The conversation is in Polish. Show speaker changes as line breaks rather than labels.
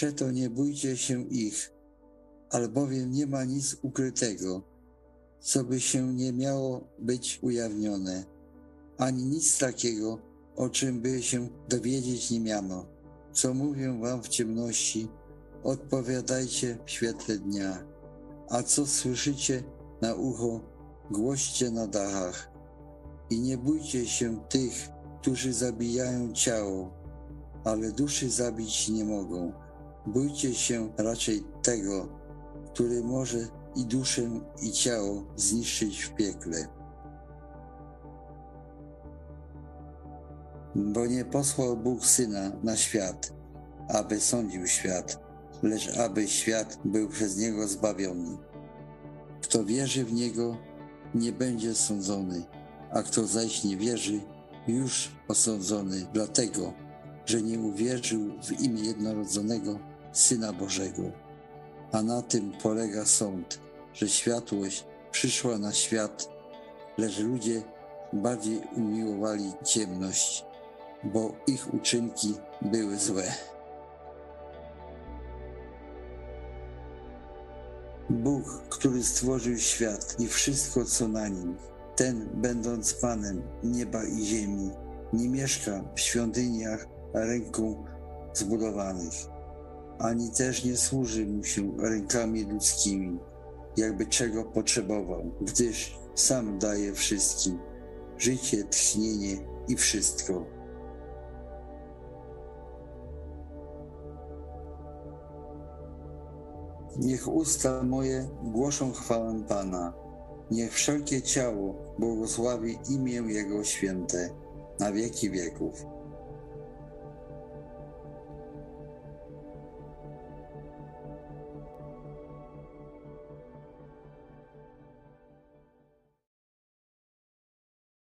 Przeto nie bójcie się ich, albowiem nie ma nic ukrytego, co by się nie miało być ujawnione, ani nic takiego, o czym by się dowiedzieć nie miano. Co mówię wam w ciemności, odpowiadajcie w świetle dnia, a co słyszycie na ucho, głoście na dachach. I nie bójcie się tych, którzy zabijają ciało, ale duszy zabić nie mogą. Bójcie się raczej tego, który może i duszę, i ciało zniszczyć w piekle. Bo nie posłał Bóg Syna na świat, aby sądził świat, lecz aby świat był przez Niego zbawiony. Kto wierzy w Niego, nie będzie sądzony, a kto zaś nie wierzy, już osądzony, dlatego, że nie uwierzył w imię jednorodzonego Syna Bożego. A na tym polega sąd, że światłość przyszła na świat, lecz ludzie bardziej umiłowali ciemność, bo ich uczynki były złe. Bóg, który stworzył świat i wszystko, co na nim, ten, będąc Panem nieba i ziemi, nie mieszka w świątyniach ręką zbudowanych, ani też nie służy mu się rękami ludzkimi, jakby czego potrzebował, gdyż sam daje wszystkim życie, tchnienie i wszystko. Niech usta moje głoszą chwałę Pana. Niech wszelkie ciało błogosławi imię Jego święte na wieki wieków.